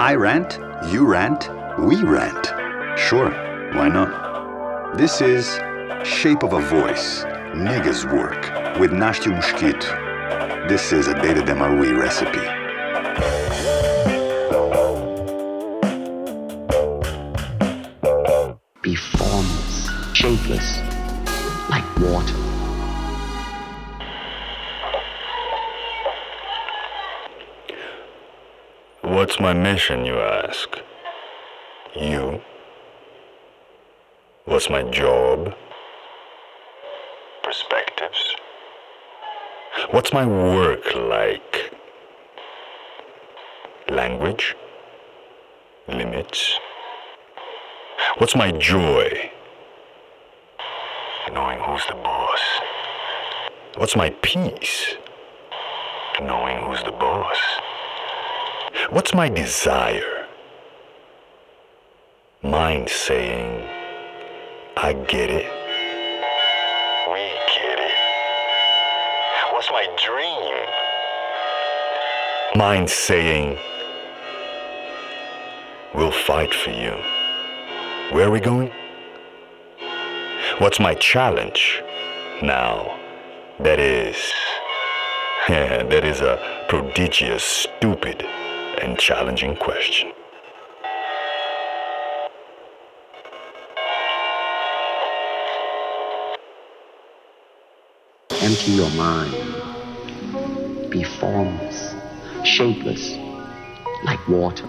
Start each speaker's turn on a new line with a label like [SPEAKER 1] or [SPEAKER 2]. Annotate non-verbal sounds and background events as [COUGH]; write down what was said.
[SPEAKER 1] I rant, you rant, we rant. Sure, why not? This is Shape of a Voice, Niggas Work, with Nastio Mosquito. This is a Data de Marui recipe.
[SPEAKER 2] Formless, shapeless, like water.
[SPEAKER 3] What's my mission, you ask? You? What's my job? Perspectives. What's my work like? Language? Limits? What's my joy? Knowing who's the boss. What's my peace? Knowing who's the boss. What's my desire? Mind saying, I get it. We get it. What's my dream? Mind saying, we'll fight for you. Where are we going? What's my challenge? Now, that is. Yeah, [LAUGHS] that is a prodigious, stupid, and challenging question.
[SPEAKER 2] Empty your mind. Be formless, shapeless, like water.